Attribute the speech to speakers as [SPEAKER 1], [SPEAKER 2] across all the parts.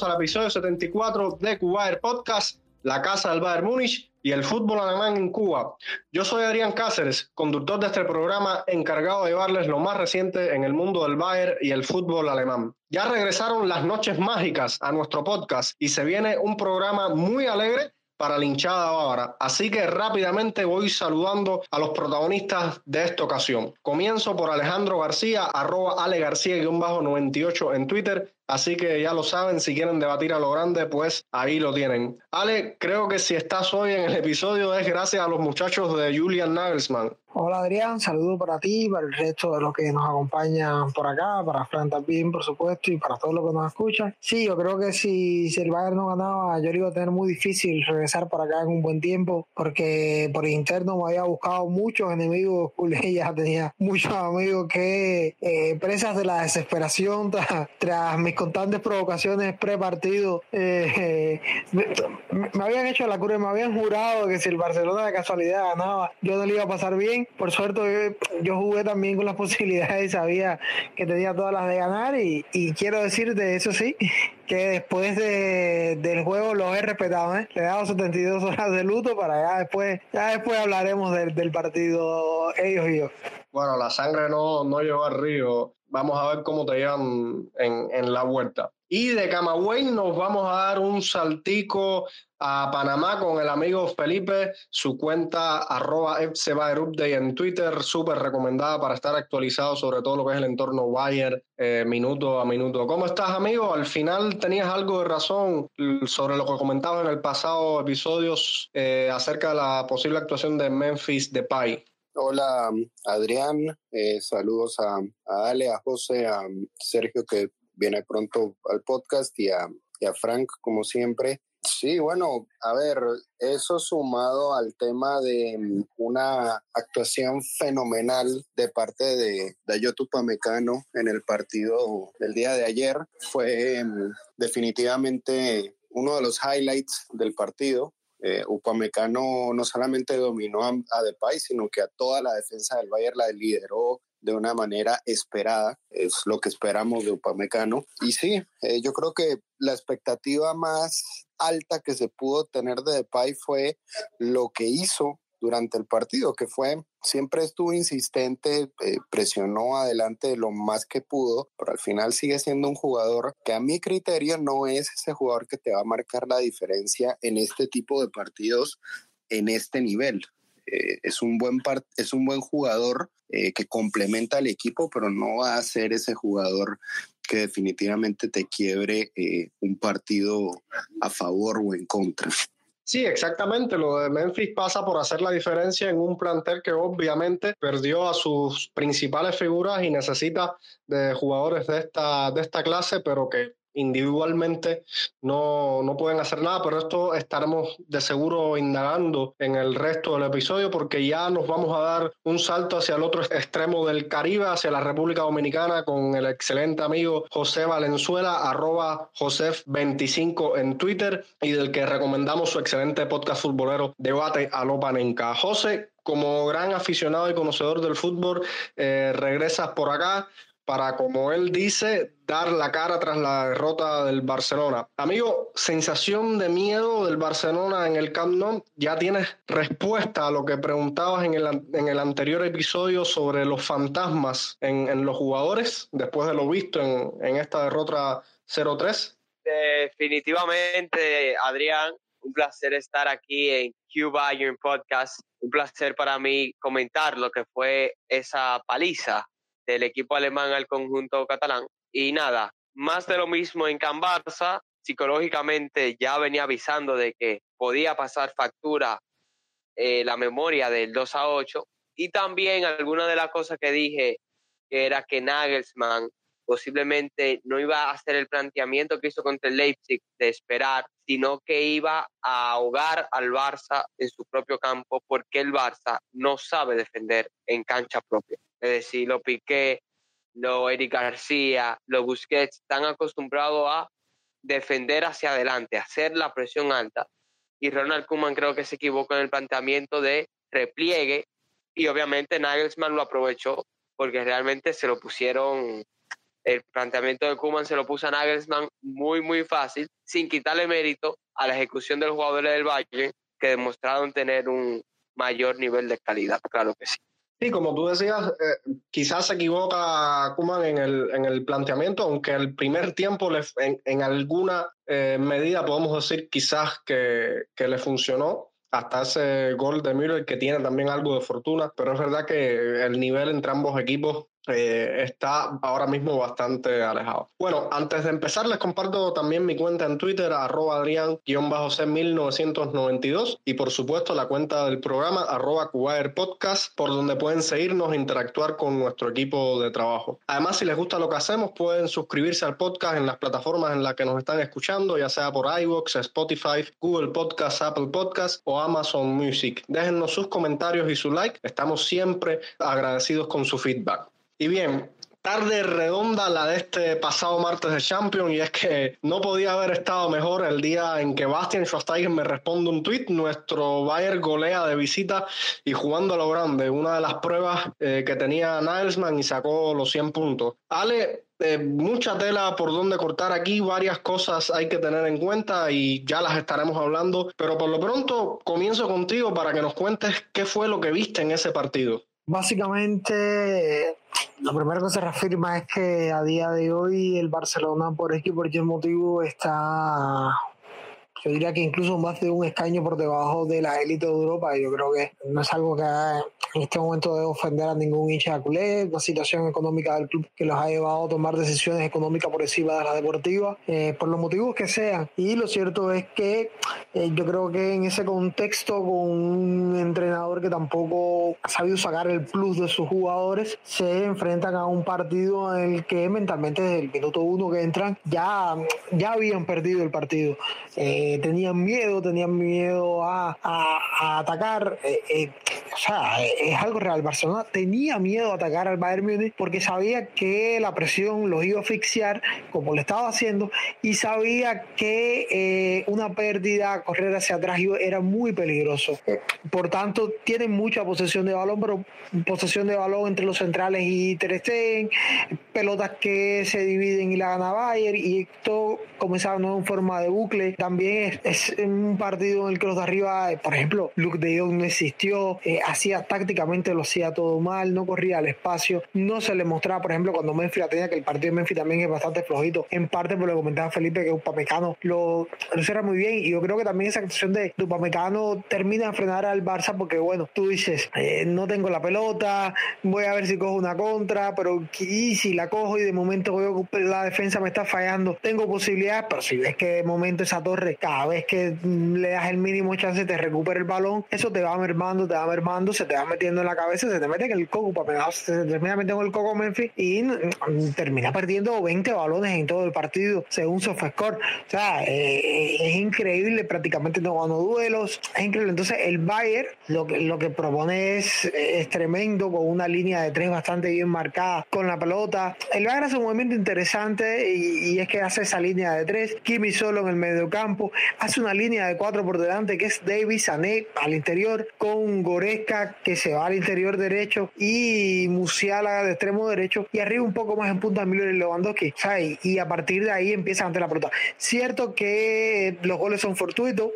[SPEAKER 1] Al episodio 74 de Cuba Podcast, la casa del Bayern Múnich y el fútbol alemán en Cuba. Yo soy Adrián Cáceres, conductor de este programa encargado de llevarles lo más reciente en el mundo del Bayern y el fútbol alemán. Ya regresaron las noches mágicas a nuestro podcast y se viene un programa muy alegre para la hinchada bávara. Así que rápidamente voy saludando a los protagonistas de esta ocasión. Comienzo por Alejandro García, arroba Ale García-98 en Twitter. Así que ya lo saben, si quieren debatir a lo grande, pues ahí lo tienen. Ale, creo que si estás hoy en el episodio es gracias a los muchachos de Julian Nagelsmann.
[SPEAKER 2] Hola Adrián, saludo para ti, para el resto de los que nos acompañan por acá, para Fran también, por supuesto, y para todos los que nos escuchan. Sí, yo creo que si, el Bayern no ganaba, yo iba a tener muy difícil regresar para acá en un buen tiempo, porque por interno me había buscado muchos enemigos, ya tenía muchos amigos que, eh, presas de la desesperación tras, mis constantes provocaciones pre-partido, eh, me, habían hecho la cura, me habían jurado que si el Barcelona de casualidad ganaba, yo no le iba a pasar bien por suerte, yo jugué también con las posibilidades y sabía que tenía todas las de ganar. Y, quiero decirte, eso sí, que después del juego los he respetado. ¿eh? Le he dado 72 horas de luto para ya después, ya después hablaremos del, partido ellos y yo.
[SPEAKER 1] Bueno, la sangre no, no llegó al río. Vamos a ver cómo te llevan en, en la vuelta. Y de Camagüey nos vamos a dar un saltico a Panamá con el amigo Felipe, su cuenta arroba Update en Twitter, súper recomendada para estar actualizado sobre todo lo que es el entorno Wire eh, minuto a minuto. ¿Cómo estás, amigo? Al final tenías algo de razón sobre lo que comentabas en el pasado episodios eh, acerca de la posible actuación de Memphis Depay.
[SPEAKER 3] Hola, Adrián. Eh, saludos a Ale, a José, a Sergio, que viene pronto al podcast y a, Frank, como siempre. Sí, bueno, a ver, eso sumado al tema de una actuación fenomenal de parte de Dayotu Pamecano en el partido del día de ayer fue mm, definitivamente uno de los highlights del partido. Eh, Upamecano no solamente dominó a, a Depay, sino que a toda la defensa del Bayern la lideró de una manera esperada, es lo que esperamos de Upamecano. Y sí, eh, yo creo que la expectativa más alta que se pudo tener de Depay fue lo que hizo durante el partido, que fue, siempre estuvo insistente, eh, presionó adelante lo más que pudo, pero al final sigue siendo un jugador que a mi criterio no es ese jugador que te va a marcar la diferencia en este tipo de partidos en este nivel. Eh, es, un buen es un buen jugador eh, que complementa al equipo, pero no va a ser ese jugador que definitivamente te quiebre eh, un partido a favor o en contra.
[SPEAKER 1] Sí, exactamente. Lo de Memphis pasa por hacer la diferencia en un plantel que obviamente perdió a sus principales figuras y necesita de jugadores de esta, de esta clase, pero que individualmente no, no, pueden hacer nada, pero esto estaremos de seguro indagando en el resto del episodio porque ya nos vamos a dar un salto hacia el otro extremo del Caribe, hacia la República Dominicana con el excelente amigo José Valenzuela, arroba Josef25 en Twitter y del que recomendamos su excelente podcast futbolero Debate a Lopanenca. José, como gran aficionado y conocedor del fútbol, eh, regresas por acá para, como él dice, dar la cara tras la derrota del Barcelona. Amigo, sensación de miedo del Barcelona en el Camp Nou. Ya tienes respuesta a lo que preguntabas en el, en el anterior episodio sobre los fantasmas en, en los jugadores, después de lo visto en, en esta derrota 0-3.
[SPEAKER 4] Definitivamente, Adrián, un placer estar aquí en Cuba Iron Podcast. Un placer para mí comentar lo que fue esa paliza del equipo alemán al conjunto catalán. Y nada, más de lo mismo en Can Barça, psicológicamente ya venía avisando de que podía pasar factura eh, la memoria del 2 a 8 y también alguna de las cosas que dije era que Nagelsmann posiblemente no iba a hacer el planteamiento que hizo contra el Leipzig de esperar, sino que iba a ahogar al Barça en su propio campo porque el Barça no sabe defender en cancha propia. Es decir, lo Piqué, lo Eric García, lo Busquets están acostumbrados a defender hacia adelante, hacer la presión alta. Y Ronald Koeman creo que se equivocó en el planteamiento de repliegue y obviamente Nagelsmann lo aprovechó porque realmente se lo pusieron el planteamiento de Kuman se lo puso a Nagelsmann muy, muy fácil, sin quitarle mérito a la ejecución de los jugadores del Bayern, que demostraron tener un mayor nivel de calidad, claro que sí.
[SPEAKER 1] Sí, como tú decías, eh, quizás se equivoca Kuman en el, en el planteamiento, aunque el primer tiempo le, en, alguna eh, medida podemos decir quizás que, que le funcionó, hasta ese gol de Müller que tiene también algo de fortuna, pero es verdad que el nivel entre ambos equipos eh, está ahora mismo bastante alejado. Bueno, antes de empezar les comparto también mi cuenta en Twitter, arroba adrián-c1992 y por supuesto la cuenta del programa, arroba Podcast, por donde pueden seguirnos e interactuar con nuestro equipo de trabajo. Además, si les gusta lo que hacemos, pueden suscribirse al podcast en las plataformas en las que nos están escuchando, ya sea por iVoox, Spotify, Google Podcast, Apple Podcast o Amazon Music. Déjennos sus comentarios y su like. Estamos siempre agradecidos con su feedback. Y bien, tarde redonda la de este pasado martes de Champions y es que no podía haber estado mejor el día en que Bastian Schweinsteiger me responde un tweet, nuestro Bayern golea de visita y jugando a lo grande, una de las pruebas eh, que tenía Nilesman y sacó los 100 puntos. Ale, eh, mucha tela por donde cortar aquí, varias cosas hay que tener en cuenta y ya las estaremos hablando, pero por lo pronto comienzo contigo para que nos cuentes qué fue lo que viste en ese partido.
[SPEAKER 2] Básicamente, lo primero que se reafirma es que a día de hoy el Barcelona, por X por Y motivo, está yo diría que incluso más de un escaño por debajo de la élite de Europa. Yo creo que no es algo que en este momento debe ofender a ningún hincha de culé, la situación económica del club que los ha llevado a tomar decisiones económicas por encima de la deportiva, eh, por los motivos que sean. Y lo cierto es que eh, yo creo que en ese contexto, con un entrenador que tampoco ha sabido sacar el plus de sus jugadores, se enfrentan a un partido en el que mentalmente desde el minuto uno que entran ya, ya habían perdido el partido. Eh, tenían miedo, tenían miedo a, atacar. Eh, eh, o sea, es algo real. Barcelona tenía miedo a atacar al Bayern Múnich porque sabía que la presión los iba a asfixiar, como lo estaba haciendo, y sabía que eh, una pérdida, correr hacia atrás era muy peligroso. Por tanto, tienen mucha posesión de balón, pero posesión de balón entre los centrales y Ter Stegen, pelotas que se dividen y la gana Bayern, y esto comenzaba en forma de bucle. También es, un partido en el que los de arriba, por ejemplo, Luke de Jong no existió, eh, hacía tácticamente lo hacía todo mal, no corría al espacio, no se le mostraba, por ejemplo, cuando Memphis la tenía, que el partido de Memphis también es bastante flojito, en parte por lo que comentaba Felipe, que Upamecano lo, lo cierra muy bien, y yo creo que también esa actuación de Upamecano termina de frenar al Barça, porque bueno, tú dices, eh, no tengo la pelota, voy a ver si cojo una contra, pero y si la cojo y de momento veo que la defensa me está fallando, tengo posibilidades, pero si ves que de momento esa torre cada vez que le das el mínimo chance te recupera el balón, eso te va mermando, te va mermando, se te va metiendo en la cabeza, se te mete en el coco, para se te termina metiendo en el coco Memphis y termina perdiendo 20 balones en todo el partido, según SofaScore. O sea, eh, es increíble, prácticamente no ganó duelos, es increíble. Entonces, el Bayern lo que, lo que propone es, es tremendo, con una línea de tres bastante bien marcada con la pelota. El Bayern hace un movimiento interesante y, y es que hace esa línea de tres, Kimi solo en el medio campo, hace una línea de cuatro por delante que es Davis, Sané al interior, con Goreska que se va al interior derecho y Musiala de extremo derecho y arriba un poco más en punta Miller y Lewandowski. Y a partir de ahí empieza ante la pelota. Cierto que los goles son fortuitos,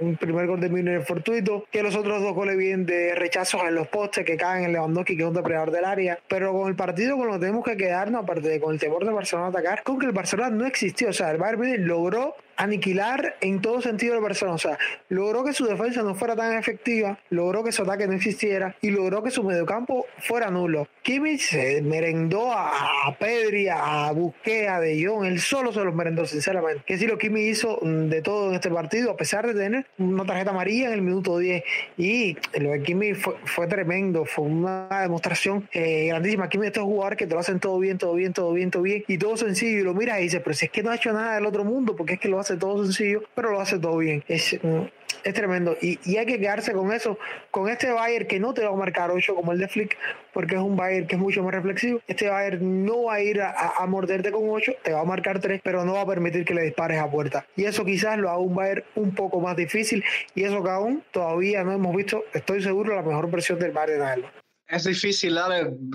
[SPEAKER 2] un primer gol de Miller es fortuito, que los otros dos goles vienen de rechazos en los postes que caen en Lewandowski, que es un depredador del área. Pero con el partido con lo que tenemos que quedarnos, aparte de con el temor de Barcelona atacar, con que el Barcelona no existió. O sea, el Bayern logró aniquilar en todo sentido al Barcelona. O sea, logró que su defensa no fuera tan efectiva, logró que su ataque no existiera y logró que su mediocampo fuera nulo. Kimmich se merendó a, Pedri, a Busquets, a De Jong, él solo se los merendó, sinceramente. Que si lo Kimmich hizo mm, de todo en este partido, a pesar de tener una tarjeta amarilla en el minuto 10. Y lo de Kimmich fue, tremendo, fue una demostración eh, grandísima. Kimmich estos jugadores que te lo hacen todo bien, todo bien, todo bien, todo bien y todo sencillo. Y lo miras y dices, pero si es que no ha hecho nada del otro mundo, porque es que lo hace todo sencillo, pero lo hace todo bien. Es, mm, es tremendo. Y, y, hay que quedarse con eso, con este Bayern que no te va a marcar 8 como el de Flick, porque es un Bayern que es mucho más reflexivo. Este Bayern no va a ir a, a, morderte con 8, te va a marcar 3, pero no va a permitir que le dispares a puerta. Y eso quizás lo haga un Bayern un poco más difícil. Y eso que aún todavía no hemos visto, estoy seguro, la mejor versión del Bayern de
[SPEAKER 1] es difícil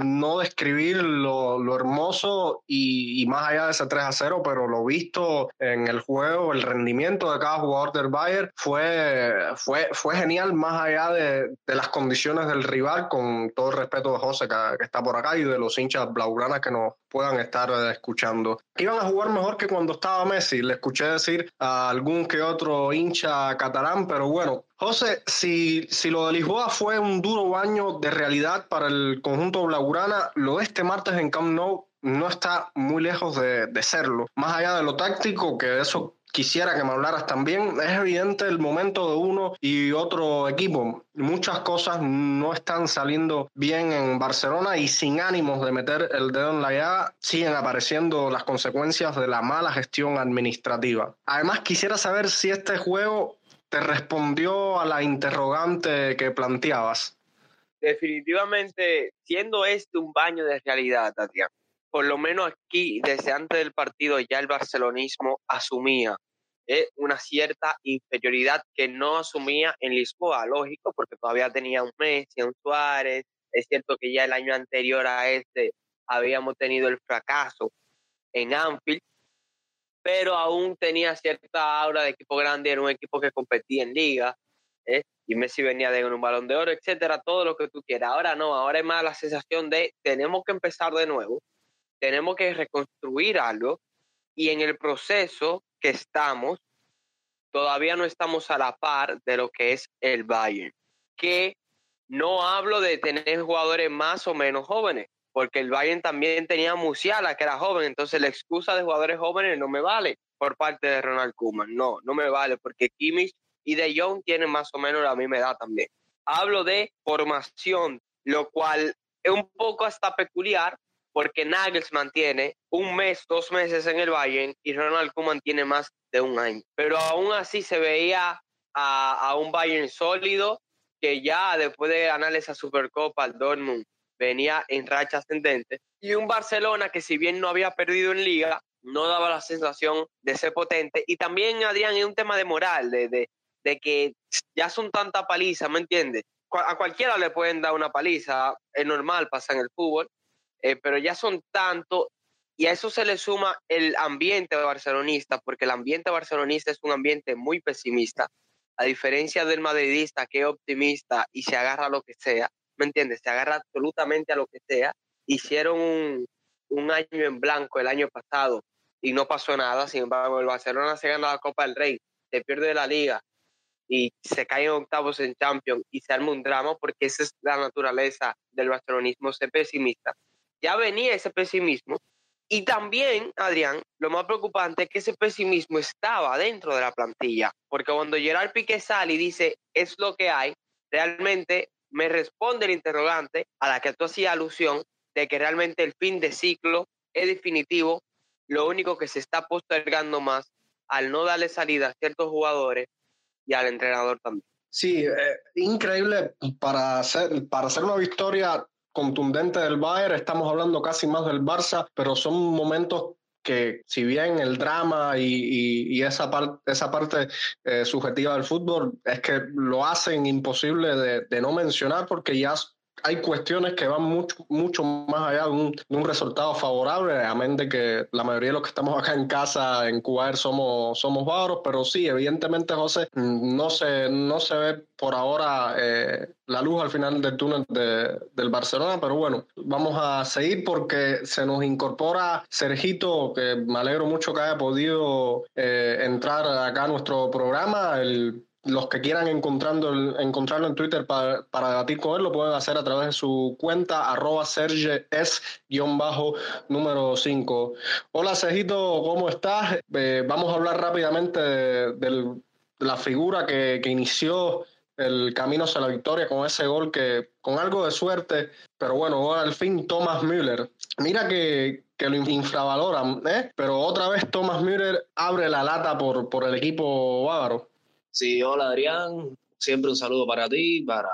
[SPEAKER 1] no describir lo, hermoso y, más allá de ese 3 a 0, pero lo visto en el juego, el rendimiento de cada jugador del Bayern fue, fue, fue genial más allá de, de las condiciones del rival, con todo el respeto de José que, que, está por acá y de los hinchas blaugranas que nos puedan estar escuchando. Iban a jugar mejor que cuando estaba Messi, le escuché decir a algún que otro hincha catalán, pero bueno, José, si, si lo de Lisboa fue un duro baño de realidad para el conjunto blaugrana, lo de este martes en Camp Nou no está muy lejos de, de serlo. Más allá de lo táctico, que eso quisiera que me hablaras también. Es evidente el momento de uno y otro equipo. Muchas cosas no están saliendo bien en Barcelona y sin ánimos de meter el dedo en la llaga siguen apareciendo las consecuencias de la mala gestión administrativa. Además, quisiera saber si este juego te respondió a la interrogante que planteabas.
[SPEAKER 4] Definitivamente, siendo este un baño de realidad, Tatiana, por lo menos aquí, desde antes del partido, ya el barcelonismo asumía eh, una cierta inferioridad que no asumía en Lisboa, lógico, porque todavía tenía un Messi, un Suárez. Es cierto que ya el año anterior a este habíamos tenido el fracaso en Anfield, pero aún tenía cierta aura de equipo grande, era un equipo que competía en liga, ¿eh? y Messi venía de un balón de oro, etcétera, todo lo que tú quieras. Ahora no, ahora es más la sensación de tenemos que empezar de nuevo, tenemos que reconstruir algo, y en el proceso que estamos, todavía no estamos a la par de lo que es el Bayern, que no hablo de tener jugadores más o menos jóvenes, porque el Bayern también tenía Musiala, que era joven, entonces la excusa de jugadores jóvenes no me vale por parte de Ronald Koeman, no, no me vale, porque Kimmich y De Jong tienen más o menos la misma edad también. Hablo de formación, lo cual es un poco hasta peculiar, porque Nagelsmann tiene un mes, dos meses en el Bayern y Ronald Koeman tiene más de un año. Pero aún así se veía a, un Bayern sólido que ya después de ganar esa Supercopa al Dortmund venía en racha ascendente, y un Barcelona que si bien no había perdido en liga, no daba la sensación de ser potente. Y también, Adrián, es un tema de moral, de que ya son tanta paliza, ¿me entiendes? A cualquiera le pueden dar una paliza, es normal, pasa en el fútbol, eh, pero ya son tanto, y a eso se le suma el ambiente barcelonista, porque el ambiente barcelonista es un ambiente muy pesimista, a diferencia del madridista que es optimista y se agarra a lo que sea. ¿me entiendes? Se agarra absolutamente a lo que sea. Hicieron un, un año en blanco el año pasado y no pasó nada. Sin embargo, el Barcelona se gana la Copa del Rey, se pierde la Liga y se cae en octavos en Champions y se arma un drama porque esa es la naturaleza del barcelonismo, ser pesimista. Ya venía ese pesimismo y también, Adrián, lo más preocupante es que ese pesimismo estaba dentro de la plantilla, porque cuando Gerard Piqué sale y dice es lo que hay, realmente me responde el interrogante a la que tú hacías alusión de que realmente el fin de ciclo es definitivo, lo único que se está postergando más al no darle salida a ciertos jugadores y al entrenador también.
[SPEAKER 1] Sí, eh, increíble para hacer, para hacer una victoria contundente del Bayern, estamos hablando casi más del Barça, pero son momentos que si bien el drama y, esa, esa parte eh, subjetiva del fútbol es que lo hacen imposible de, no mencionar porque ya hay cuestiones que van mucho, mucho más allá de un, resultado favorable, amén de que la mayoría de los que estamos acá en casa, en Cuba, somos, somos bávaros, pero sí, evidentemente, José, no se, no se ve por ahora eh, la luz al final del túnel de, del Barcelona, pero bueno, vamos a seguir porque se nos incorpora Sergito, que me alegro mucho que haya podido eh, entrar acá a nuestro programa, el los que quieran encontrando, encontrarlo en Twitter para, para, debatir con él lo pueden hacer a través de su cuenta arroba Serge número 5. Hola Sergito, ¿cómo estás? Eh, vamos a hablar rápidamente de, la figura que, que, inició el camino hacia la victoria con ese gol que con algo de suerte, pero bueno, al fin Thomas Müller. Mira que, que lo infravaloran, ¿eh? pero otra vez Thomas Müller abre la lata por, por el equipo bávaro.
[SPEAKER 5] Sí, hola Adrián, siempre un saludo para ti, para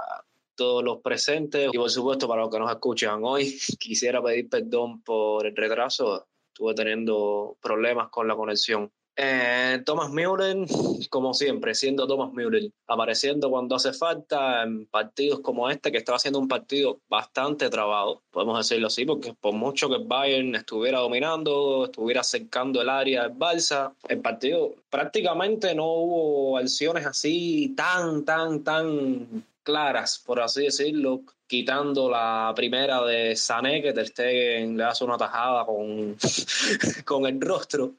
[SPEAKER 5] todos los presentes y por supuesto para los que nos escuchan hoy. Quisiera pedir perdón por el retraso, estuve teniendo problemas con la conexión. Eh, Thomas Müller, como siempre, siendo Thomas Müller, apareciendo cuando hace falta en partidos como este, que estaba haciendo un partido bastante trabado, podemos decirlo así, porque por mucho que Bayern estuviera dominando, estuviera cercando el área del Barça, el partido prácticamente no hubo acciones así tan, tan, tan claras, por así decirlo, quitando la primera de Sané, que Ter Stegen le hace una tajada con, con el rostro.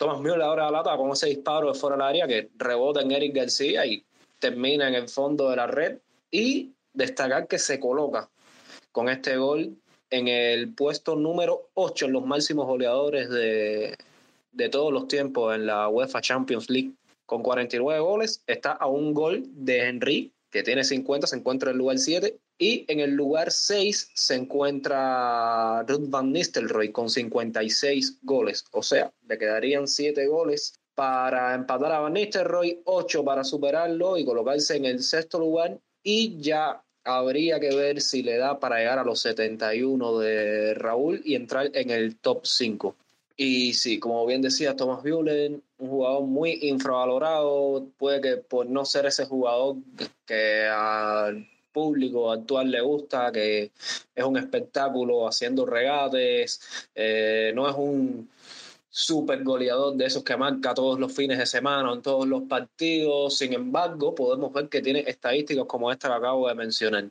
[SPEAKER 5] Thomas Müller ahora lata con ese disparo de fuera del área que rebota en Eric García y termina en el fondo de la red. Y destacar que se coloca con este gol en el puesto número 8 en los máximos goleadores de, de todos los tiempos en la UEFA Champions League. Con 49 goles, está a un gol de Henry, que tiene 50, se encuentra en el lugar 7, y en el lugar 6 se encuentra Ruth Van Nistelrooy con 56 goles. O sea, le quedarían 7 goles para empatar a Van Nistelrooy, 8 para superarlo y colocarse en el sexto lugar. Y ya habría que ver si le da para llegar a los 71 de Raúl y entrar en el top 5. Y sí, como bien decía Thomas Müller, un jugador muy infravalorado, puede que por no ser ese jugador que al público actual le gusta, que es un espectáculo haciendo regates, eh, no es un super goleador de esos que marca todos los fines de semana en todos los partidos, sin embargo podemos ver que tiene estadísticas como esta que acabo de mencionar.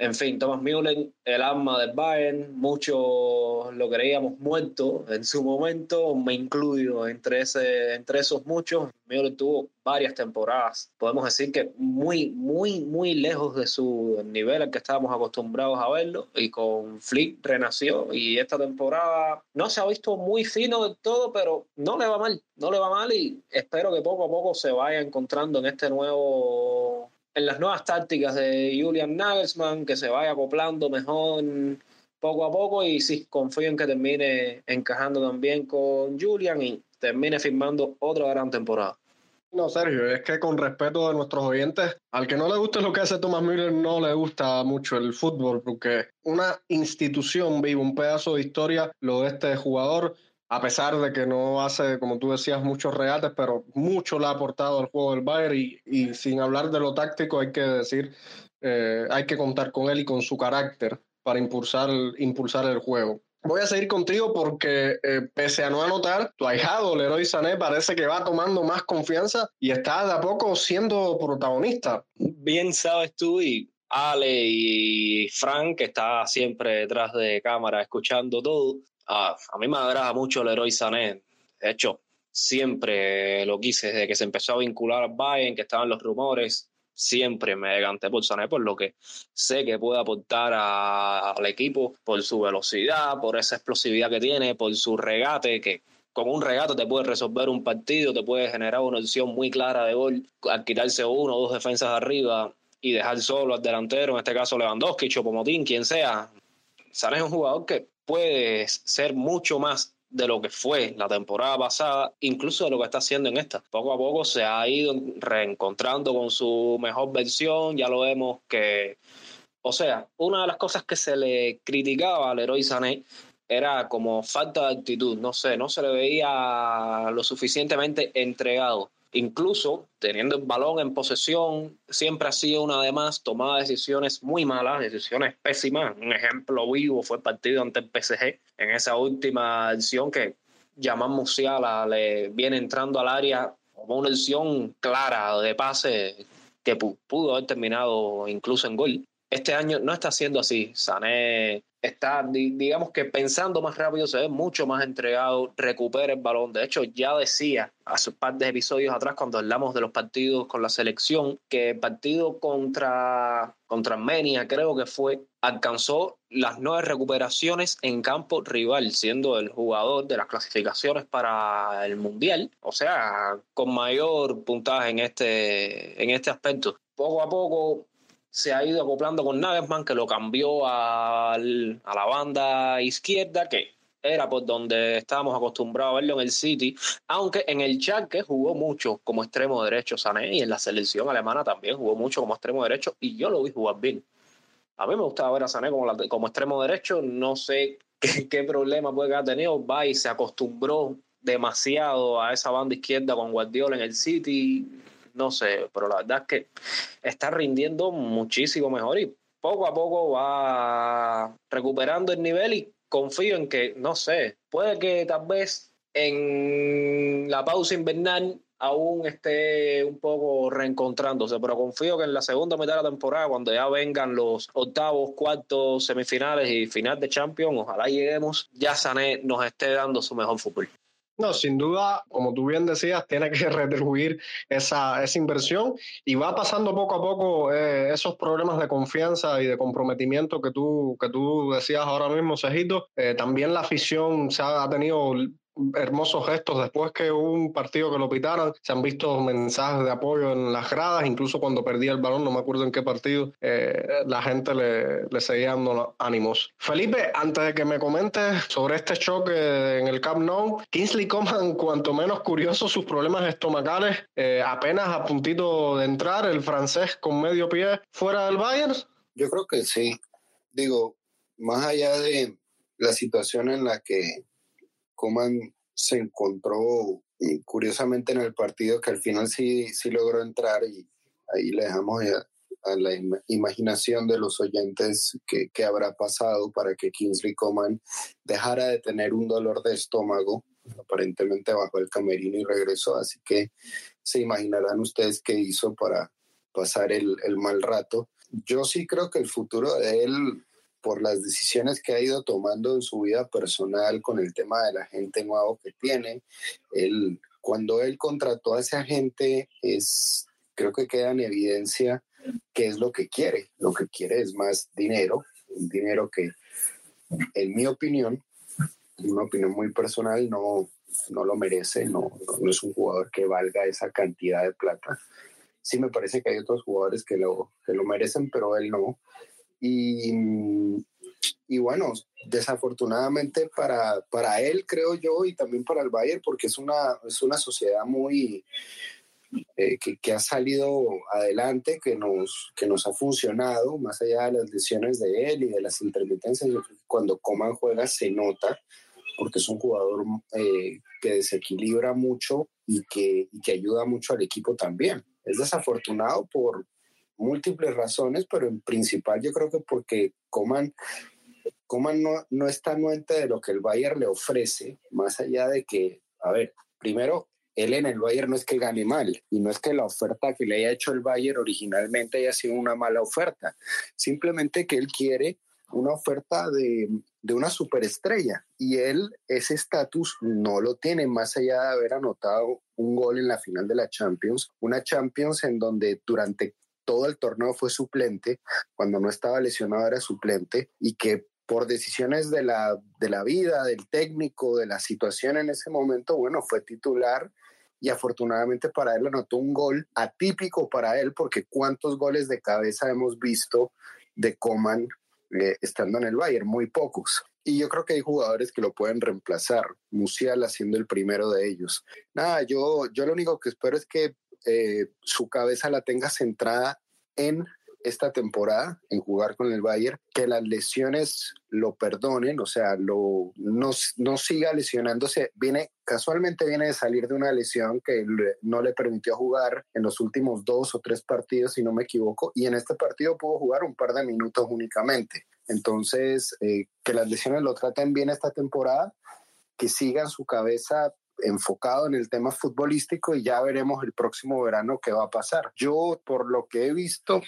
[SPEAKER 5] En fin, Thomas Müller, el alma del Bayern, muchos lo creíamos muerto en su momento, me incluyo entre, ese, entre esos muchos. Müller tuvo varias temporadas, podemos decir que muy, muy, muy lejos de su nivel al que estábamos acostumbrados a verlo, y con Flick renació, y esta temporada no se ha visto muy fino del todo, pero no le va mal, no le va mal, y espero que poco a poco se vaya encontrando en este nuevo en las nuevas tácticas de Julian Nagelsmann, que se vaya acoplando mejor poco a poco y sí, confío en que termine encajando también con Julian y termine firmando otra gran temporada.
[SPEAKER 1] No, Sergio, es que con respeto de nuestros oyentes, al que no le guste lo que hace Thomas Müller, no le gusta mucho el fútbol, porque una institución vive un pedazo de historia, lo de este jugador, a pesar de que no hace, como tú decías, muchos regates, pero mucho le ha aportado al juego del Bayern y, sin hablar de lo táctico hay que decir, eh, hay que contar con él y con su carácter para impulsar, impulsar el juego. Voy a seguir contigo porque eh, pese a no anotar, tu ahijado Leroy Sané parece que va tomando más confianza y está de a poco siendo protagonista.
[SPEAKER 5] Bien sabes tú y Ale y Frank, que está siempre detrás de cámara escuchando todo, a, a mí me agrada mucho héroe Sané. De hecho, siempre lo quise desde que se empezó a vincular al Bayern, que estaban los rumores. Siempre me decanté por Sané por lo que sé que puede aportar al equipo, por su velocidad, por esa explosividad que tiene, por su regate, que con un regate te puede resolver un partido, te puede generar una opción muy clara de gol, al quitarse uno o dos defensas de arriba y dejar solo al delantero, en este caso Lewandowski, Chopomotín, quien sea. Sané es un jugador que puede ser mucho más de lo que fue la temporada pasada, incluso de lo que está haciendo en esta. Poco a poco se ha ido reencontrando con su mejor versión, ya lo vemos que, o sea, una de las cosas que se le criticaba al héroe Sané era como falta de actitud, no sé, no se le veía lo suficientemente entregado incluso teniendo el balón en posesión, siempre ha sido una de más, tomaba decisiones muy malas, decisiones pésimas. Un ejemplo vivo fue el partido ante el PSG, en esa última acción que Yaman Musiala le viene entrando al área como una acción clara de pase que pudo haber terminado incluso en gol. Este año no está siendo así. Sané está, digamos que pensando más rápido, se ve mucho más entregado, recupera el balón. De hecho, ya decía hace un par de episodios atrás, cuando hablamos de los partidos con la selección, que el partido contra, contra Armenia, creo que fue, alcanzó las nueve recuperaciones en campo rival, siendo el jugador de las clasificaciones para el Mundial, o sea, con mayor puntaje en este, en este aspecto. Poco a poco se ha ido acoplando con Nagelsmann, que lo cambió a la banda izquierda, que era por donde estábamos acostumbrados a verlo en el City, aunque en el que jugó mucho como extremo derecho Sané y en la selección alemana también jugó mucho como extremo derecho y yo lo vi jugar bien. A mí me gustaba ver a Sané como, como extremo derecho, no sé qué, qué problema puede haber tenido, va y se acostumbró demasiado a esa banda izquierda con Guardiola en el City, no sé, pero la verdad es que está rindiendo muchísimo mejor y poco a poco va recuperando el nivel y confío en que, no sé, puede que tal vez en la pausa invernal aún esté un poco reencontrándose, pero confío que en la segunda mitad de la temporada, cuando ya vengan los octavos, cuartos, semifinales y final de Champions, ojalá lleguemos, ya Sané nos esté dando su mejor fútbol.
[SPEAKER 1] No, sin duda, como tú bien decías, tiene que retribuir esa, esa inversión y va pasando poco a poco eh, esos problemas de confianza y de comprometimiento que tú, que tú decías ahora mismo, Cejito. Eh, también la afición se ha, ha tenido hermosos gestos. Después que hubo un partido que lo pitaran, se han visto mensajes de apoyo en las gradas, incluso cuando perdía el balón, no me acuerdo en qué partido, eh, la gente le, seguía dando ánimos. Felipe, antes de que me comentes sobre este choque en el Camp Nou, Kingsley Coman, cuanto menos curioso sus problemas estomacales, eh, apenas a puntito de entrar, el francés con medio pie fuera del Bayern.
[SPEAKER 3] Yo creo que sí. Digo, más allá de la situación en la que Coman se encontró eh, curiosamente en el partido que al final sí, sí logró entrar y ahí le dejamos a, la imaginación de los oyentes que, que, habrá pasado para que Kingsley Coman dejara de tener un dolor de estómago, aparentemente bajo el camerino y regresó, así que se imaginarán ustedes qué hizo para pasar el, el mal rato. Yo sí creo que el futuro de él por las decisiones que ha ido tomando en su vida personal con el tema de la gente nuevo que tiene. Él, cuando él contrató a ese agente, es, creo que queda en evidencia qué es lo que quiere. Lo que quiere es más dinero, un dinero que, en mi opinión, una opinión muy personal, no, no lo merece, no, no, es un jugador que valga esa cantidad de plata. Sí me parece que hay otros jugadores que lo, que lo merecen, pero él no. Y, y bueno, desafortunadamente para, para él, creo yo, y también para el Bayern, porque es una, es una sociedad muy, eh, que, que, ha salido adelante, que nos, que nos ha funcionado, más allá de las lesiones de él y de las intermitencias. Cuando Coman juega se nota, porque es un jugador eh, que desequilibra mucho y que, y que ayuda mucho al equipo también. Es desafortunado por, múltiples razones, pero en principal yo creo que porque Coman, Coman no, no está anuente de lo que el Bayern le ofrece, más allá de que, a ver, primero, él en el Bayern no es que gane mal y no es que la oferta que le haya hecho el Bayern originalmente haya sido una mala oferta, simplemente que él quiere una oferta de, de una superestrella y él ese estatus no lo tiene más allá de haber anotado un gol en la final de la Champions, una Champions en donde durante todo el torneo fue suplente, cuando no estaba lesionado era suplente y que por decisiones de la, de la vida, del técnico, de la situación en ese momento, bueno, fue titular y afortunadamente para él anotó un gol atípico para él porque cuántos goles de cabeza hemos visto de Coman eh, estando en el Bayern, muy pocos. Y yo creo que hay jugadores que lo pueden reemplazar, Musiala siendo el primero de ellos. Nada, yo, yo lo único que espero es que eh, su cabeza la tenga centrada en esta temporada, en jugar con el Bayern, que las lesiones lo perdonen, o sea, lo, no, no siga lesionándose. Viene, casualmente viene de salir de una lesión que no le permitió jugar en los últimos dos o tres partidos, si no me equivoco, y en este partido pudo jugar un par de minutos únicamente. Entonces, eh, que las lesiones lo traten bien esta temporada, que sigan su cabeza enfocado en el tema futbolístico y ya veremos el próximo verano qué va a pasar. Yo, por lo que he visto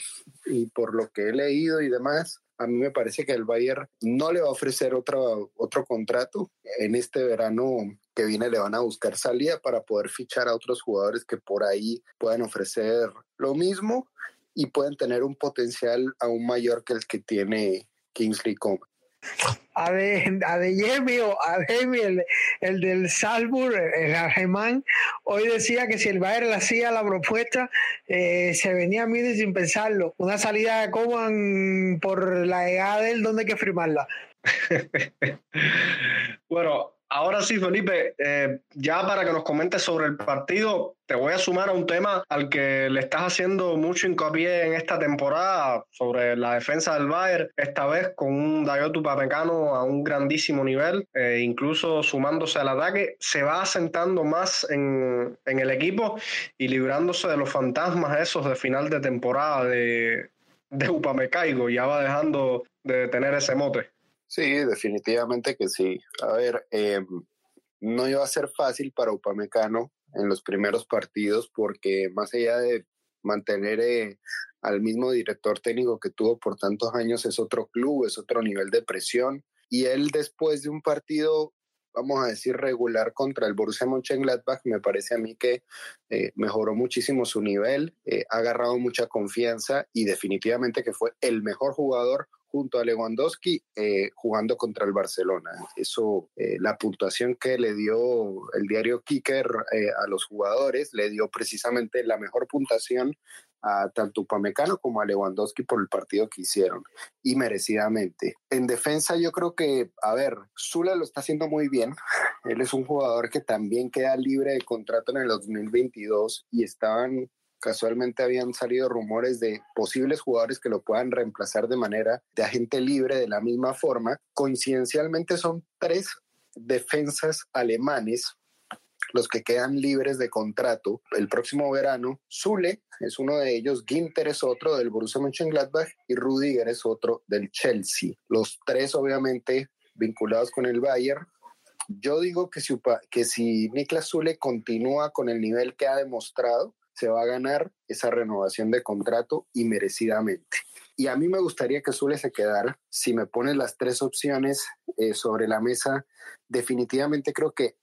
[SPEAKER 3] y por lo que he leído y demás, a mí me parece que el Bayern no le va a ofrecer otro, otro contrato. En este verano que viene le van a buscar salida para poder fichar a otros jugadores que por ahí puedan ofrecer lo mismo y pueden tener un potencial aún mayor que el que tiene Kingsley Coman
[SPEAKER 2] a de, a de o a el, el, del Salzburg, el alemán, hoy decía que si el Bayern le hacía la propuesta, eh, se venía a mí sin pensarlo. Una salida de Coman por la edad de él, ¿dónde hay que firmarla?
[SPEAKER 1] bueno, Ahora sí, Felipe, eh, ya para que nos comentes sobre el partido, te voy a sumar a un tema al que le estás haciendo mucho hincapié en esta temporada sobre la defensa del Bayern, esta vez con un Dayot Upamecano a un grandísimo nivel, eh, incluso sumándose al ataque, se va asentando más en, en el equipo y librándose de los fantasmas esos de final de temporada de, de Upamecaigo, ya va dejando de tener ese mote.
[SPEAKER 3] Sí, definitivamente que sí. A ver, eh, no iba a ser fácil para Upamecano en los primeros partidos porque más allá de mantener eh, al mismo director técnico que tuvo por tantos años es otro club, es otro nivel de presión y él después de un partido vamos a decir regular contra el Borussia Mönchengladbach me parece a mí que eh, mejoró muchísimo su nivel, ha agarrado mucha confianza y definitivamente que fue el mejor jugador junto a Lewandowski eh, jugando contra el Barcelona. Eso, eh, la puntuación que le dio el diario Kicker eh, a los jugadores, le dio precisamente la mejor puntuación a tanto Upamecano como a Lewandowski por el partido que hicieron y merecidamente. En defensa yo creo que, a ver, Zula lo está haciendo muy bien. Él es un jugador que también queda libre de contrato en el 2022 y estaban casualmente habían salido rumores de posibles jugadores que lo puedan reemplazar de manera de agente libre de la misma forma. Coincidencialmente son tres defensas alemanes los que quedan libres de contrato el próximo verano. Zule es uno de ellos, Ginter es otro del Borussia Mönchengladbach y Rudiger es otro del Chelsea. Los tres obviamente vinculados con el Bayern. Yo digo que si, que si Niklas Zule continúa con el nivel que ha demostrado, se va a ganar esa renovación de contrato y merecidamente. Y a mí me gustaría que Zule se quedara. Si me pones las tres opciones eh, sobre la mesa, definitivamente creo que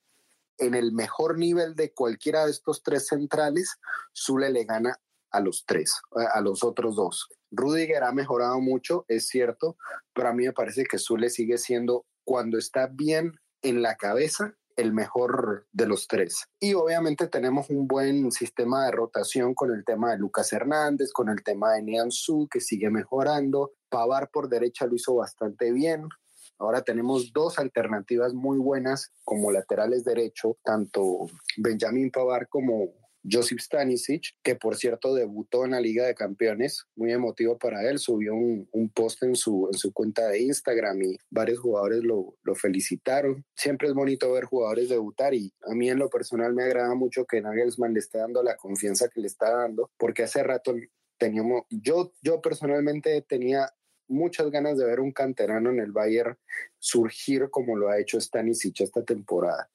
[SPEAKER 3] en el mejor nivel de cualquiera de estos tres centrales, Zule le gana a los tres, a los otros dos. Rudiger ha mejorado mucho, es cierto, pero a mí me parece que Zule sigue siendo, cuando está bien en la cabeza, el mejor de los tres. Y obviamente tenemos un buen sistema de rotación con el tema de Lucas Hernández, con el tema de Nianzú, que sigue mejorando. Pavar por derecha lo hizo bastante bien. Ahora tenemos dos alternativas muy buenas como laterales derecho, tanto Benjamín Pavar como Josip Stanisic, que por cierto debutó en la Liga de Campeones, muy emotivo para él, subió un, post en su, en su cuenta de Instagram y varios jugadores lo, lo, felicitaron. Siempre es bonito ver jugadores debutar y a mí en lo personal me agrada mucho que Nagelsmann le esté dando la confianza que le está dando, porque hace rato teníamos, yo, yo personalmente tenía muchas ganas de ver un canterano en el Bayern surgir como lo ha hecho Stanisic esta temporada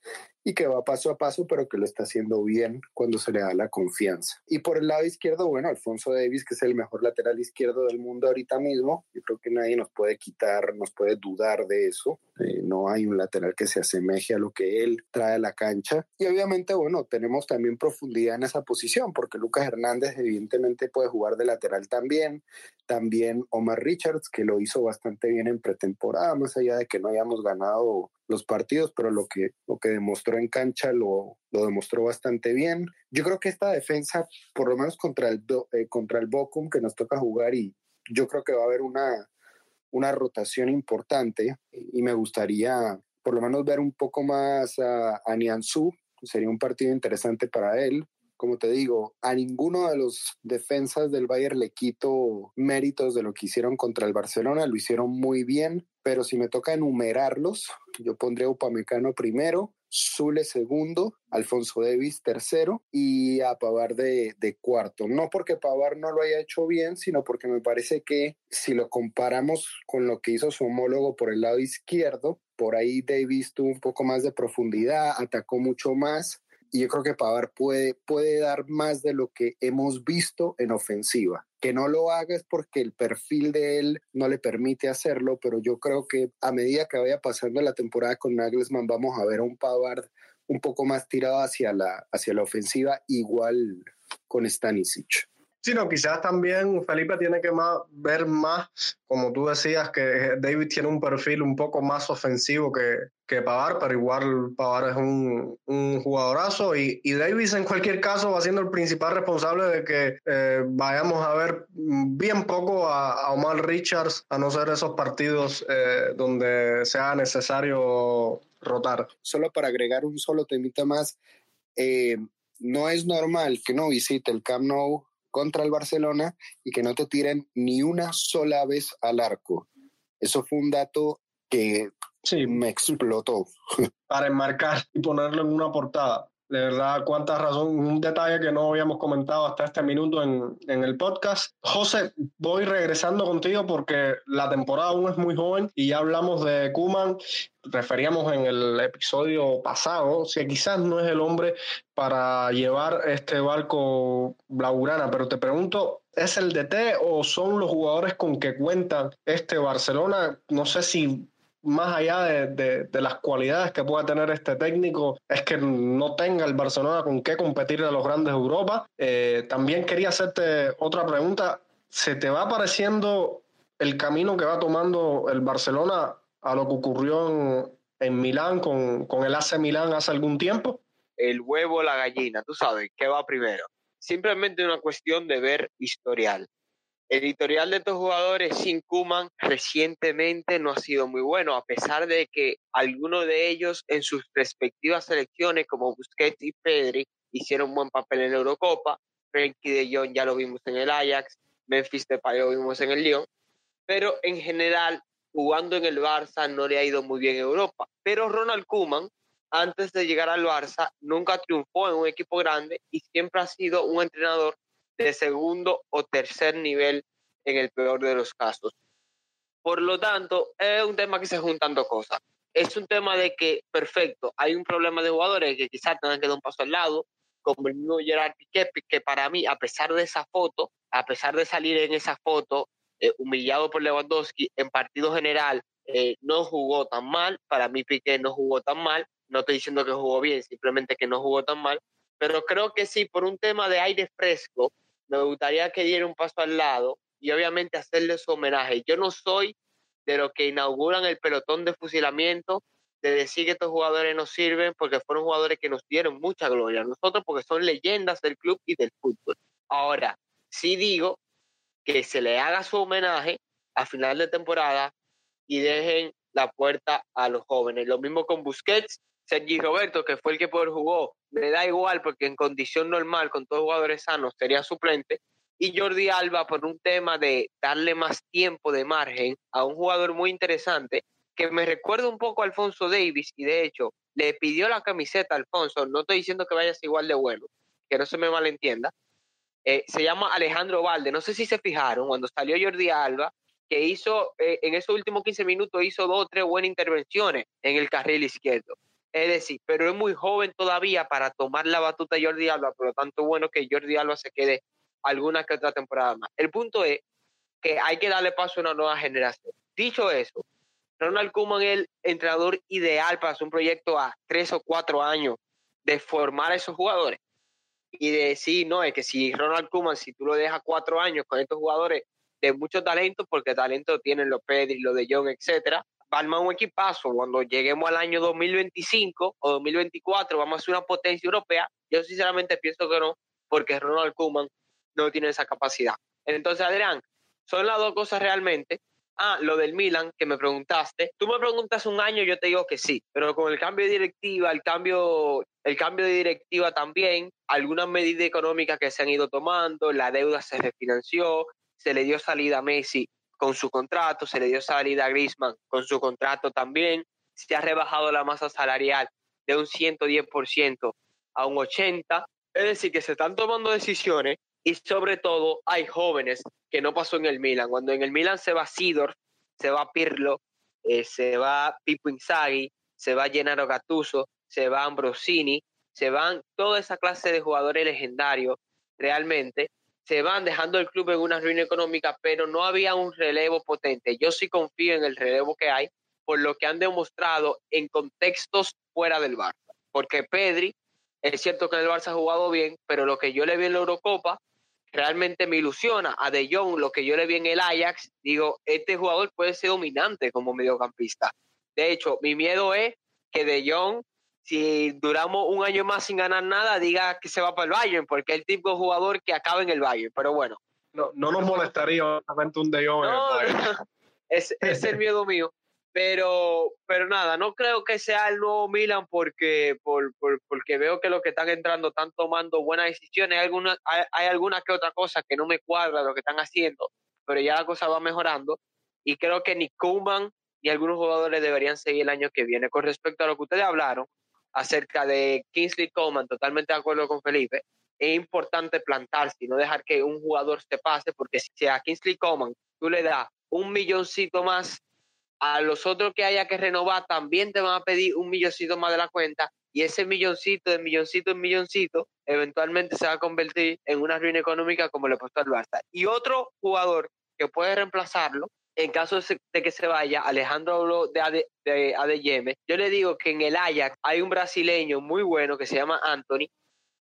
[SPEAKER 3] y que va paso a paso, pero que lo está haciendo bien cuando se le da la confianza. Y por el lado izquierdo, bueno, Alfonso Davis, que es el mejor lateral izquierdo del mundo ahorita mismo, yo creo que nadie nos puede quitar, nos puede dudar de eso. Eh, no hay un lateral que se asemeje a lo que él trae a la cancha. Y obviamente, bueno, tenemos también profundidad en esa posición, porque Lucas Hernández evidentemente puede jugar de lateral también. También Omar Richards, que lo hizo bastante bien en pretemporada, más allá de que no hayamos ganado los partidos, pero lo que, lo que demostró en cancha lo, lo demostró bastante bien. Yo creo que esta defensa, por lo menos contra el, eh, contra el Bochum, que nos toca jugar, y yo creo que va a haber una, una rotación importante y me gustaría por lo menos ver un poco más a, a Nianzú, sería un partido interesante para él. Como te digo, a ninguno de los defensas del Bayern le quito méritos de lo que hicieron contra el Barcelona, lo hicieron muy bien, pero si me toca enumerarlos, yo pondré Upamecano primero, Zule segundo, Alfonso Davis tercero y a Pavar de, de, cuarto. No porque Pavar no lo haya hecho bien, sino porque me parece que si lo comparamos con lo que hizo su homólogo por el lado izquierdo, por ahí Davis tuvo un poco más de profundidad, atacó mucho más y yo creo que Pavar puede, puede dar más de lo que hemos visto en ofensiva. Que no lo haga es porque el perfil de él no le permite hacerlo, pero yo creo que a medida que vaya pasando la temporada con Nagelsmann vamos a ver a un Pavard un poco más tirado hacia la, hacia la ofensiva, igual con Stanisic.
[SPEAKER 1] Sí, no, quizás también Felipe tiene que ver más, como tú decías, que David tiene un perfil un poco más ofensivo que, que Pavar, pero igual Pavar es un, un jugadorazo y, y, Davis en cualquier caso va siendo el principal responsable de que eh, vayamos a ver bien poco a, Omar Richards, a no ser esos partidos eh, donde sea necesario rotar.
[SPEAKER 3] Solo para agregar un solo temita más, eh, no es normal que no visite el Camp Nou contra el Barcelona y que no te tiren ni una sola vez al arco. Eso fue un dato que sí. me explotó.
[SPEAKER 1] Para enmarcar y ponerlo en una portada. De verdad, cuánta razón. Un detalle que no habíamos comentado hasta este minuto en, en, el podcast. José, voy regresando contigo porque la temporada aún es muy joven y ya hablamos de Kuman. Referíamos en el episodio pasado, si quizás no es el hombre para llevar este barco blaugrana, pero te pregunto, ¿es el DT o son los jugadores con que cuentan este Barcelona? No sé si más allá de, las cualidades que pueda tener este técnico, es que no tenga el Barcelona con qué competir a los grandes de Europa. Eh, también quería hacerte otra pregunta. ¿Se te va pareciendo el camino que va tomando el Barcelona a lo que ocurrió en, en Milán con, con el AC Milán hace algún tiempo?
[SPEAKER 4] El huevo la gallina, tú sabes, ¿qué va primero? Simplemente una cuestión de ver historial. Editorial de estos jugadores sin Kuman recientemente no ha sido muy bueno, a pesar de que algunos de ellos en sus respectivas selecciones, como Busquets y Pedri, hicieron buen papel en la Eurocopa. Frenkie de Jong ya lo vimos en el Ajax, Memphis Depay lo vimos en el Lyon, pero en general jugando en el Barça no le ha ido muy bien en Europa. Pero Ronald Koeman, antes de llegar al Barça, nunca triunfó en un equipo grande y siempre ha sido un entrenador de segundo o tercer nivel en el peor de los casos. Por lo tanto, es un tema que se juntan dos cosas. Es un tema de que, perfecto, hay un problema de jugadores que quizás tengan que dar un paso al lado, como el mismo Gerard Piqué, que para mí, a pesar de esa foto, a pesar de salir en esa foto eh, humillado por Lewandowski, en partido general eh, no jugó tan mal. Para mí Piqué no jugó tan mal. No estoy diciendo que jugó bien, simplemente que no jugó tan mal. Pero creo que sí, por un tema de aire fresco, me gustaría que diera un paso al lado y obviamente hacerle su homenaje. Yo no soy de los que inauguran el pelotón de fusilamiento, de decir que estos jugadores no sirven porque fueron jugadores que nos dieron mucha gloria. Nosotros porque son leyendas del club y del fútbol. Ahora, sí digo que se le haga su homenaje a final de temporada y dejen la puerta a los jóvenes. Lo mismo con Busquets, Sergi Roberto, que fue el que por jugó, me da igual porque en condición normal, con todos jugadores sanos, sería suplente. Y Jordi Alba por un tema de darle más tiempo de margen a un jugador muy interesante que me recuerda un poco a Alfonso Davis y de hecho le pidió la camiseta a Alfonso. No estoy diciendo que vayas igual de bueno, que no se me malentienda. Eh, se llama Alejandro Valde. No sé si se fijaron cuando salió Jordi Alba, que hizo eh, en esos últimos 15 minutos hizo dos o tres buenas intervenciones en el carril izquierdo. Es decir, pero es muy joven todavía para tomar la batuta Jordi Alba, por lo tanto, bueno que Jordi Alba se quede alguna que otra temporada más. El punto es que hay que darle paso a una nueva generación. Dicho eso, Ronald Koeman es el entrenador ideal para hacer un proyecto a tres o cuatro años de formar a esos jugadores y de decir, no, es que si Ronald Koeman, si tú lo dejas cuatro años con estos jugadores de mucho talento, porque talento tienen los Pedri, los de Jong, etcétera, armar un equipazo. Cuando lleguemos al año 2025 o 2024, vamos a ser una potencia europea. Yo sinceramente pienso que no, porque Ronald Koeman no tiene esa capacidad. Entonces, Adrián, son las dos cosas realmente. Ah, lo del Milan que me preguntaste. Tú me preguntas un año, yo te digo que sí, pero con el cambio de directiva, el cambio, el cambio de directiva también, algunas medidas económicas que se han ido tomando, la deuda se refinanció, se le dio salida a Messi con su contrato, se le dio salida a Griezmann con su contrato también, se ha rebajado la masa salarial de un 110% a un 80%, es decir, que se están tomando decisiones y sobre todo hay jóvenes que no pasó en el Milan. Cuando en el Milan se va Sidor, se va Pirlo, eh, se va Pipo Inzaghi, se va Gennaro Gattuso, se va Ambrosini, se van toda esa clase de jugadores legendarios realmente, se van dejando el club en una ruina económica, pero no había un relevo potente. Yo sí confío en el relevo que hay, por lo que han demostrado en contextos fuera del Barça. Porque Pedri, es cierto que el Barça ha jugado bien, pero lo que yo le vi en la Eurocopa realmente me ilusiona. A De Jong, lo que yo le vi en el Ajax, digo, este jugador puede ser dominante como mediocampista. De hecho, mi miedo es que De Jong, si duramos un año más sin ganar nada, diga que se va para el Bayern, porque es el tipo de jugador que acaba en el Bayern. Pero bueno.
[SPEAKER 1] No, no nos molestaría obviamente un De Jong. No,
[SPEAKER 4] es, es el miedo mío. Pero, pero nada, no creo que sea el nuevo Milan porque, por, porque veo que los que están entrando están tomando buenas decisiones. Hay alguna, hay, alguna que otra cosa que no me cuadra lo que están haciendo, pero ya la cosa va mejorando. Y creo que ni Kuman ni algunos jugadores deberían seguir el año que viene. Con respecto a lo que ustedes hablaron acerca de Kingsley Coman, totalmente de acuerdo con Felipe, es importante plantarse y no dejar que un jugador se pase, porque si a Kingsley Coman tú le das un milloncito más a los otros que haya que renovar también te van a pedir un milloncito más de la cuenta y ese milloncito de milloncito en milloncito eventualmente se va a convertir en una ruina económica como le pasó al Barça. Y otro jugador que puede reemplazarlo en caso de que se vaya, Alejandro de, de ADM, yo le digo que en el Ajax hay un brasileño muy bueno que se llama Anthony,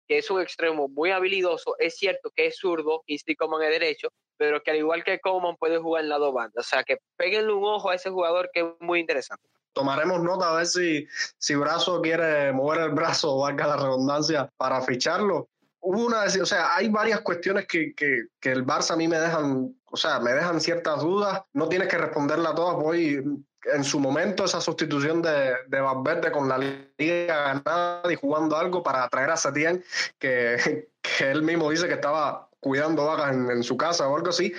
[SPEAKER 4] que es un extremo muy habilidoso. Es cierto que es zurdo y sí Coman es derecho, pero que al igual que Coman puede jugar en la dos bandas. O sea, que peguenle un ojo a ese jugador que es muy interesante.
[SPEAKER 1] Tomaremos nota a ver si, si Brazo quiere mover el brazo, valga la redundancia, para ficharlo. Hubo una, o sea, hay varias cuestiones que, que, que el Barça a mí me dejan, o sea, me dejan ciertas dudas. No tienes que responderla todas. Voy en su momento esa sustitución de, de Valverde con la liga ganada y jugando algo para atraer a Setién, que, que él mismo dice que estaba cuidando vacas en, su casa o algo así.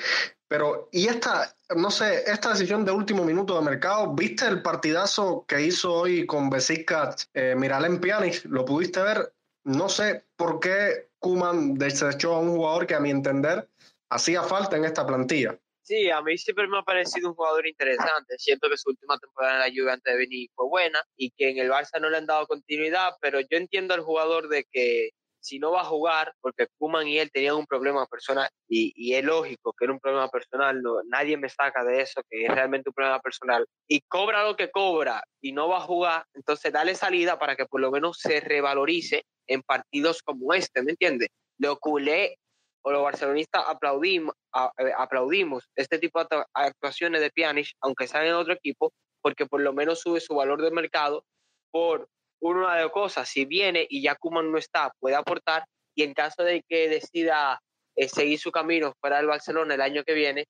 [SPEAKER 1] Pero, y esta, no sé, esta decisión de último minuto de mercado, ¿viste el partidazo que hizo hoy con Besiktas eh, Miralem Pjanic? ¿Lo pudiste ver? No sé por qué Kuman desechó a un jugador que a mi entender hacía falta en esta plantilla.
[SPEAKER 4] Sí, a mí siempre me ha parecido un jugador interesante. Siento que su última temporada en la Juve antes de venir fue buena y que en el Barça no le han dado continuidad, pero yo entiendo al jugador de que si no va a jugar, porque Kuman y él tenían un problema personal, y, y, es lógico que era un problema personal, no, nadie me saca de eso, que es realmente un problema personal, y cobra lo que cobra y no va a jugar, entonces dale salida para que por lo menos se revalorice en partidos como este, ¿me entiendes? Lo culé o los barcelonistas aplaudimos, eh, aplaudimos este tipo de actuaciones de Pjanic, aunque sea en otro equipo, porque por lo menos sube su valor de mercado por una de cosas, si viene y ya Kuman no está, puede aportar, y en caso de que decida eh, seguir su camino fuera del Barcelona el año que viene,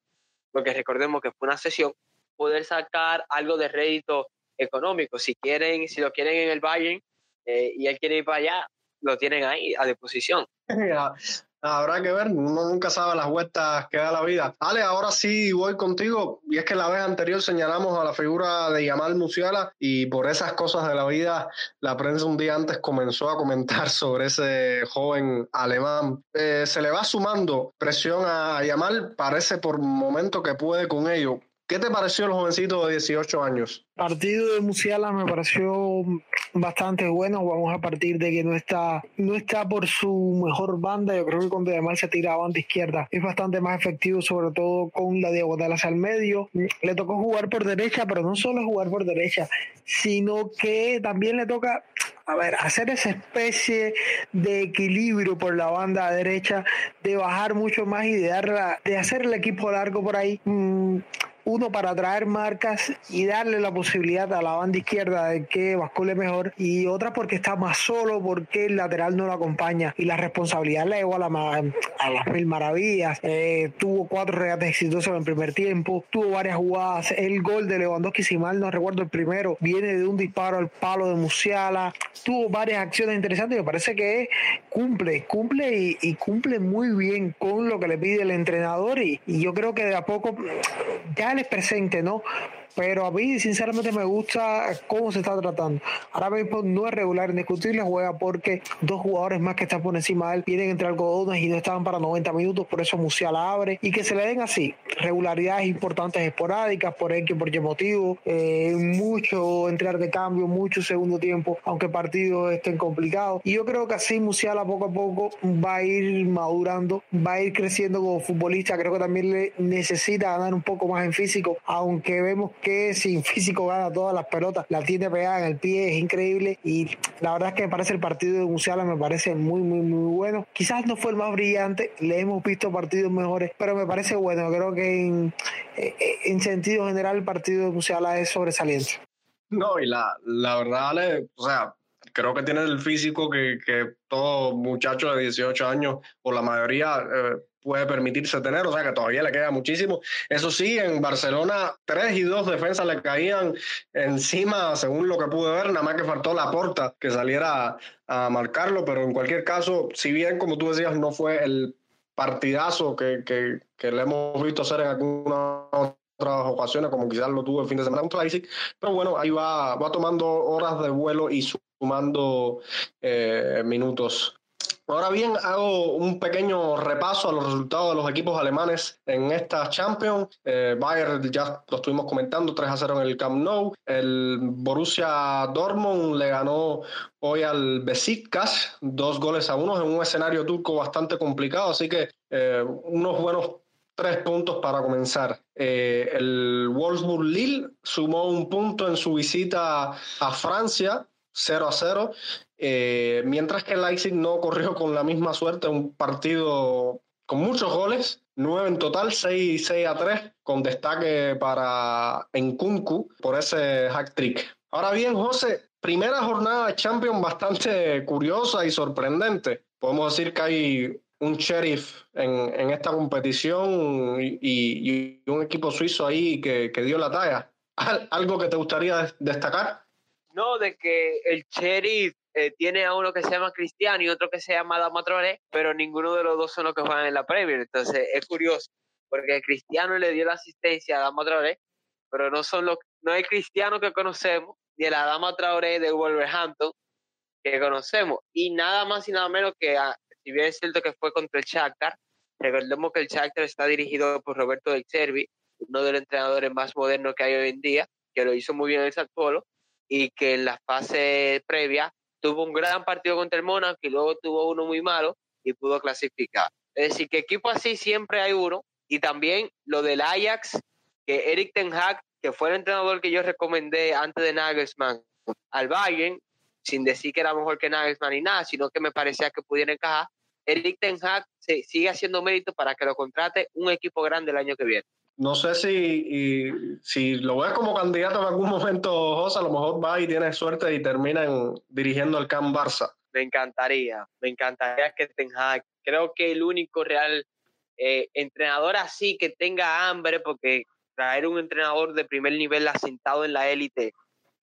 [SPEAKER 4] porque recordemos que fue una sesión, poder sacar algo de rédito económico. Si quieren, si lo quieren en el Bayern eh, y él quiere ir para allá, lo tienen ahí a disposición.
[SPEAKER 1] Habrá que ver, uno nunca sabe las vueltas que da la vida. Ale, ahora sí voy contigo. Y es que la vez anterior señalamos a la figura de Yamal Musiala y por esas cosas de la vida, la prensa un día antes comenzó a comentar sobre ese joven alemán. Eh, se le va sumando presión a Yamal, parece por momento que puede con ello. ¿Qué te pareció el jovencito de 18 años?
[SPEAKER 2] Partido de Musiala me pareció bastante bueno. Vamos a partir de que no está, no está por su mejor banda. Yo creo que cuando además se tira a banda izquierda es bastante más efectivo, sobre todo con la diagonal hacia el medio. Le tocó jugar por derecha, pero no solo jugar por derecha, sino que también le toca a ver, hacer esa especie de equilibrio por la banda derecha, de bajar mucho más y de, dar de hacer el equipo largo por ahí. Mm, uno para traer marcas y darle la posibilidad a la banda izquierda de que bascule mejor y otra porque está más solo porque el lateral no lo acompaña y la responsabilidad le llevó a, a las mil maravillas. Eh, tuvo cuatro regates exitosos en el primer tiempo tuvo varias jugadas. El gol de Lewandowski si mal no recuerdo el primero viene de un disparo al palo de Musiala. Tuvo varias acciones interesantes me parece que cumple cumple y, cumple muy bien con lo que le pide el entrenador y, y yo creo que de a poco ya es presente, ¿no? Pero a mí sinceramente me gusta cómo se está tratando. Ahora mismo no es regular indiscutible, juega porque dos jugadores más que están por encima de él vienen entre algodones y no estaban para 90 minutos, por eso Musiala abre y que se le den así regularidades importantes esporádicas por X por qué motivo, eh, mucho entrar de cambio, mucho segundo tiempo, aunque partidos estén complicados. Y yo creo que así Musiala poco a poco va a ir madurando, va a ir creciendo como futbolista. Creo que también le necesita ganar un poco más en físico, aunque vemos que sin físico gana todas las pelotas, la tiene pegada en el pie, es increíble y la verdad es que me parece el partido de Musiala me parece muy, muy, muy bueno. Quizás no fue el más brillante, le hemos visto partidos mejores, pero me parece bueno. Creo que en, eh, en sentido general el partido de Musiala es sobresaliente.
[SPEAKER 1] No, y la, la verdad, o sea, creo que tiene el físico que, que todo muchacho de 18 años, o la mayoría, eh, puede permitirse tener, o sea que todavía le queda muchísimo. Eso sí, en Barcelona tres y dos defensas le caían encima, según lo que pude ver, nada más que faltó la porta que saliera a, marcarlo, pero en cualquier caso, si bien, como tú decías, no fue el partidazo que, que, le hemos visto hacer en algunas otras ocasiones, como quizás lo tuvo el fin de semana contra Leipzig, pero bueno, ahí va, va tomando horas de vuelo y sumando eh, minutos. Ahora bien, hago un pequeño repaso a los resultados de los equipos alemanes en esta Champions. Eh, Bayern ya lo estuvimos comentando, 3 a 0 en el Camp Nou. El Borussia Dortmund le ganó hoy al Besiktas, dos goles a uno en un escenario turco bastante complicado, así que eh, unos buenos tres puntos para comenzar. Eh, el Wolfsburg Lille sumó un punto en su visita a Francia 0 a 0, eh, mientras que el Leipzig no corrió con la misma suerte, un partido con muchos goles, 9 en total, 6, 6 a 3, con destaque para Enkunku por ese hack trick. Ahora bien, José, primera jornada de Champions bastante curiosa y sorprendente. Podemos decir que hay un sheriff en, en esta competición y, y, un equipo suizo ahí que, que dio la talla. ¿Algo que te gustaría destacar?
[SPEAKER 4] No, de que el sheriff eh, tiene a uno que se llama Cristiano y otro que se llama Adama pero ninguno de los dos son los que juegan en la Premier. Entonces es curioso, porque Cristiano le dio la asistencia a Adama Traoré, pero no son los, no hay Cristiano que conocemos, ni el Adama Traoré de Wolverhampton que conocemos. Y nada más y nada menos que, si bien es cierto que fue contra el Shakhtar, recordemos que el Shakhtar está dirigido por Roberto Del Cervi, uno de los entrenadores más modernos que hay hoy en día, que lo hizo muy bien el Sassuolo, y que en la fase previa tuvo un gran partido contra el Mónaco y luego tuvo uno muy malo y pudo clasificar. Es decir, que equipo así siempre hay uno. Y también lo del Ajax, que Eric Ten Hag, que fue el entrenador que yo recomendé antes de Nagelsmann al Bayern, sin decir que era mejor que Nagelsmann ni nada, sino que me parecía que pudiera encajar. Eric Ten Hag se, sigue haciendo mérito para que lo contrate un equipo grande el año que viene.
[SPEAKER 1] No sé si, si lo ves como candidato en algún momento, José, a lo mejor va y tiene suerte y termina dirigiendo el Camp Barça.
[SPEAKER 4] Me encantaría, me encantaría que Ten Hag. Creo que el único real eh, entrenador así que tenga hambre, porque traer un entrenador de primer nivel asentado en la élite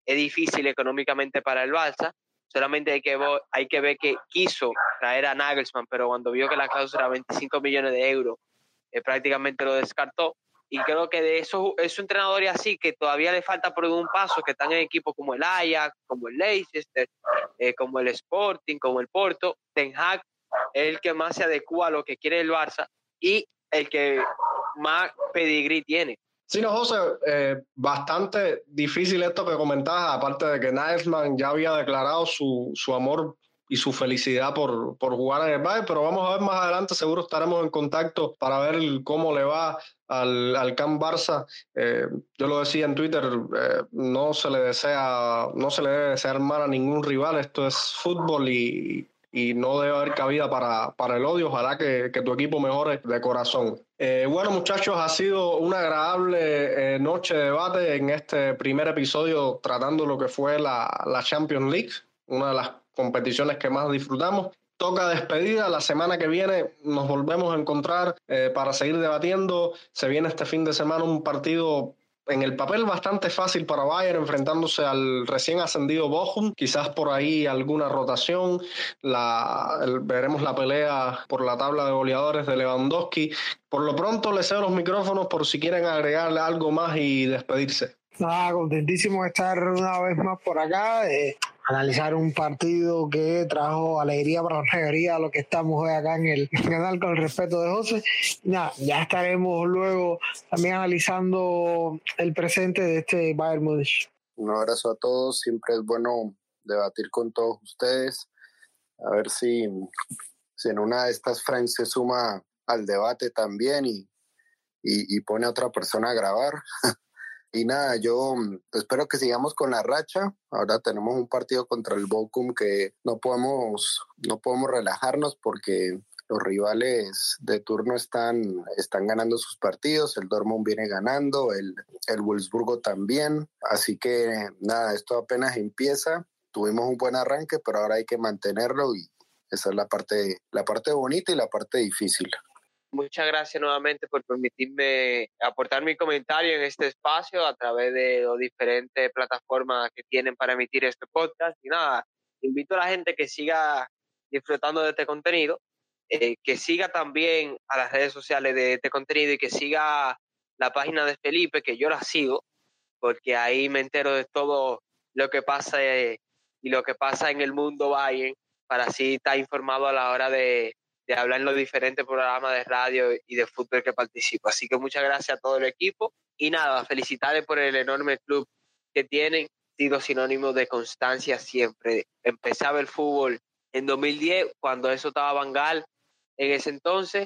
[SPEAKER 4] es difícil económicamente para el Barça. Solamente hay que, hay que ver que quiso traer a Nagelsmann, pero cuando vio que la cláusula era 25 millones de euros, eh, prácticamente lo descartó y creo que de esos, esos entrenadores así que todavía le falta por un paso, que están en equipos como el Ajax, como el Leicester, eh, como el Sporting, como el Porto, Ten es el que más se adecua a lo que quiere el Barça y el que más pedigrí tiene.
[SPEAKER 1] Sí, no, José, eh, bastante difícil esto que comentabas, aparte de que Nagelsmann ya había declarado su, su amor y su felicidad por, por jugar en el Bayern, pero vamos a ver más adelante, seguro estaremos en contacto para ver cómo le va al, al Camp Barça. Eh, yo lo decía en Twitter, eh, no se le desea, no se le debe desear mal a ningún rival, esto es fútbol y, y no debe haber cabida para, para el odio. Ojalá que, que, tu equipo mejore de corazón. Eh, bueno, muchachos, ha sido una agradable noche de debate en este primer episodio tratando lo que fue la, la Champions League, una de las competiciones que más disfrutamos. Toca despedida, la semana que viene nos volvemos a encontrar eh, para seguir debatiendo. Se viene este fin de semana un partido en el papel bastante fácil para Bayern enfrentándose al recién ascendido Bochum, quizás por ahí alguna rotación, la, veremos la pelea por la tabla de goleadores de Lewandowski. Por lo pronto les cedo los micrófonos por si quieren agregarle algo más y despedirse.
[SPEAKER 2] Nada, contentísimo de estar una vez más por acá. Eh, analizar un partido que trajo alegría para la mayoría de los que estamos hoy acá en el canal con el respeto de José. Nada, ya estaremos luego también analizando el presente de este Bayern Munich.
[SPEAKER 3] Un abrazo a todos, siempre es bueno debatir con todos ustedes, a ver si, si en una de estas Frank se suma al debate también y, y, y pone a otra persona a grabar. Y nada, yo mm, espero que sigamos con la racha. Ahora tenemos un partido contra el Bochum que no podemos, no podemos relajarnos porque los rivales de turno están, están ganando sus partidos, el Dortmund viene ganando, el, el Wolfsburgo también, así que nada, esto apenas empieza, tuvimos un buen arranque, pero ahora hay que mantenerlo y esa es la parte, la parte bonita y la parte difícil.
[SPEAKER 4] Muchas gracias nuevamente por permitirme aportar mi comentario en este espacio a través de las diferentes plataformas que tienen para emitir este podcast. Y nada, invito a la gente que siga disfrutando de este contenido, eh, que siga también a las redes sociales de este contenido y que siga la página de Felipe, que yo la sigo, porque ahí me entero de todo lo que pasa eh, y lo que pasa en el mundo Bayern, para así estar informado a la hora de, de hablar en los diferentes programas de radio y de fútbol que participo. Así que muchas gracias a todo el equipo y nada, felicitarles por el enorme club que tienen, sido sinónimo de constancia siempre. Empezaba el fútbol en 2010, cuando eso estaba Bangal en ese entonces,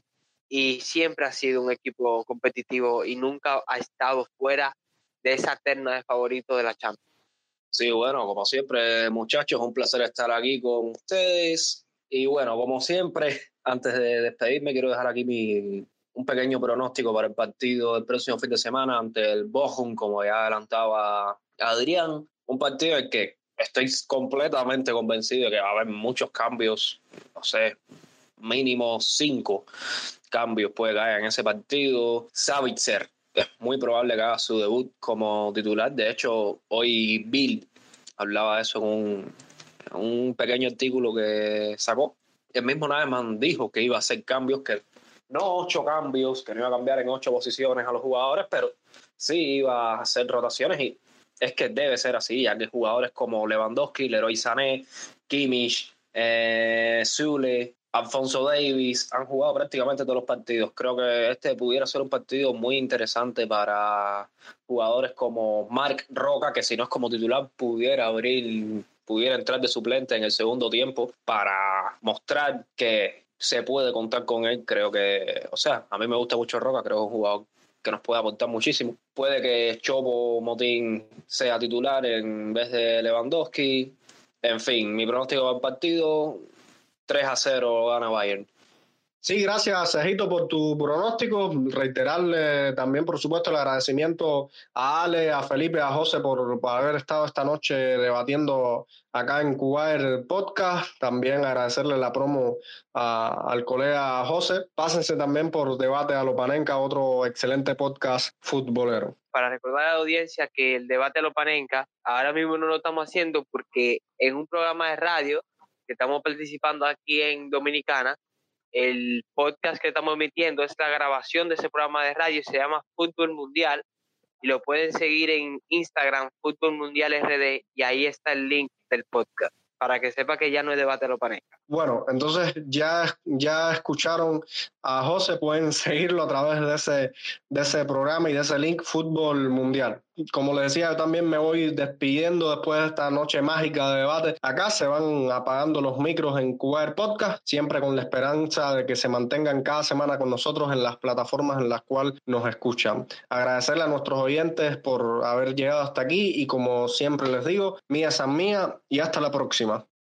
[SPEAKER 4] y siempre ha sido un equipo competitivo y nunca ha estado fuera de esa terna de favoritos de la Champions.
[SPEAKER 5] Sí, bueno, como siempre, muchachos, un placer estar aquí con ustedes. Y bueno, como siempre, antes de despedirme, quiero dejar aquí mi, un pequeño pronóstico para el partido del próximo fin de semana ante el Bochum, como ya adelantaba Adrián. Un partido en que estoy completamente convencido de que va a haber muchos cambios, no sé, mínimo cinco cambios puede caer en ese partido. Savitzer es muy probable que haga su debut como titular. De hecho, hoy Bill hablaba de eso en un, en un pequeño artículo que sacó el mismo Naeman dijo que iba a hacer cambios, que no ocho cambios, que no iba a cambiar en ocho posiciones a los jugadores, pero sí iba a hacer rotaciones y es que debe ser así, ya que jugadores como Lewandowski, Leroy Sané, Kimmich, eh, Zule, Alfonso Davis han jugado prácticamente todos los partidos. Creo que este pudiera ser un partido muy interesante para jugadores como Mark Roca, que si no es como titular pudiera abrir pudiera entrar de suplente en el segundo tiempo para mostrar que se puede contar con él. Creo que, o sea, a mí me gusta mucho Roca, creo que es un jugador que nos puede aportar muchísimo. Puede que Chopo Motín sea titular en vez de Lewandowski. En fin, mi pronóstico para el partido, 3 a 0 gana Bayern.
[SPEAKER 1] Sí, gracias, Cejito, por tu pronóstico. Reiterarle también, por supuesto, el agradecimiento a Ale, a Felipe, a José por, haber estado esta noche debatiendo acá en Cuba el podcast. También agradecerle la promo al colega José. Pásense también por Debate a Lopanenca, otro excelente podcast futbolero.
[SPEAKER 4] Para recordar a la audiencia que el Debate a Lopanenca ahora mismo no lo estamos haciendo porque en un programa de radio que estamos participando aquí en Dominicana, el podcast que estamos emitiendo es la grabación de ese programa de radio, se llama Fútbol Mundial y lo pueden seguir en Instagram, Fútbol Mundial RD, y ahí está el link del podcast para que sepa que ya no es debate lo pareja.
[SPEAKER 1] Bueno, entonces ya, ya escucharon a José, pueden seguirlo a través de ese, de ese programa y de ese link Fútbol Mundial. Como les decía, yo también me voy despidiendo después de esta noche mágica de debate. Acá se van apagando los micros en Cuba Podcast, siempre con la esperanza de que se mantengan cada semana con nosotros en las plataformas en las cuales nos escuchan. Agradecerle a nuestros oyentes por haber llegado hasta aquí y como siempre les digo, mía san mía y hasta la próxima.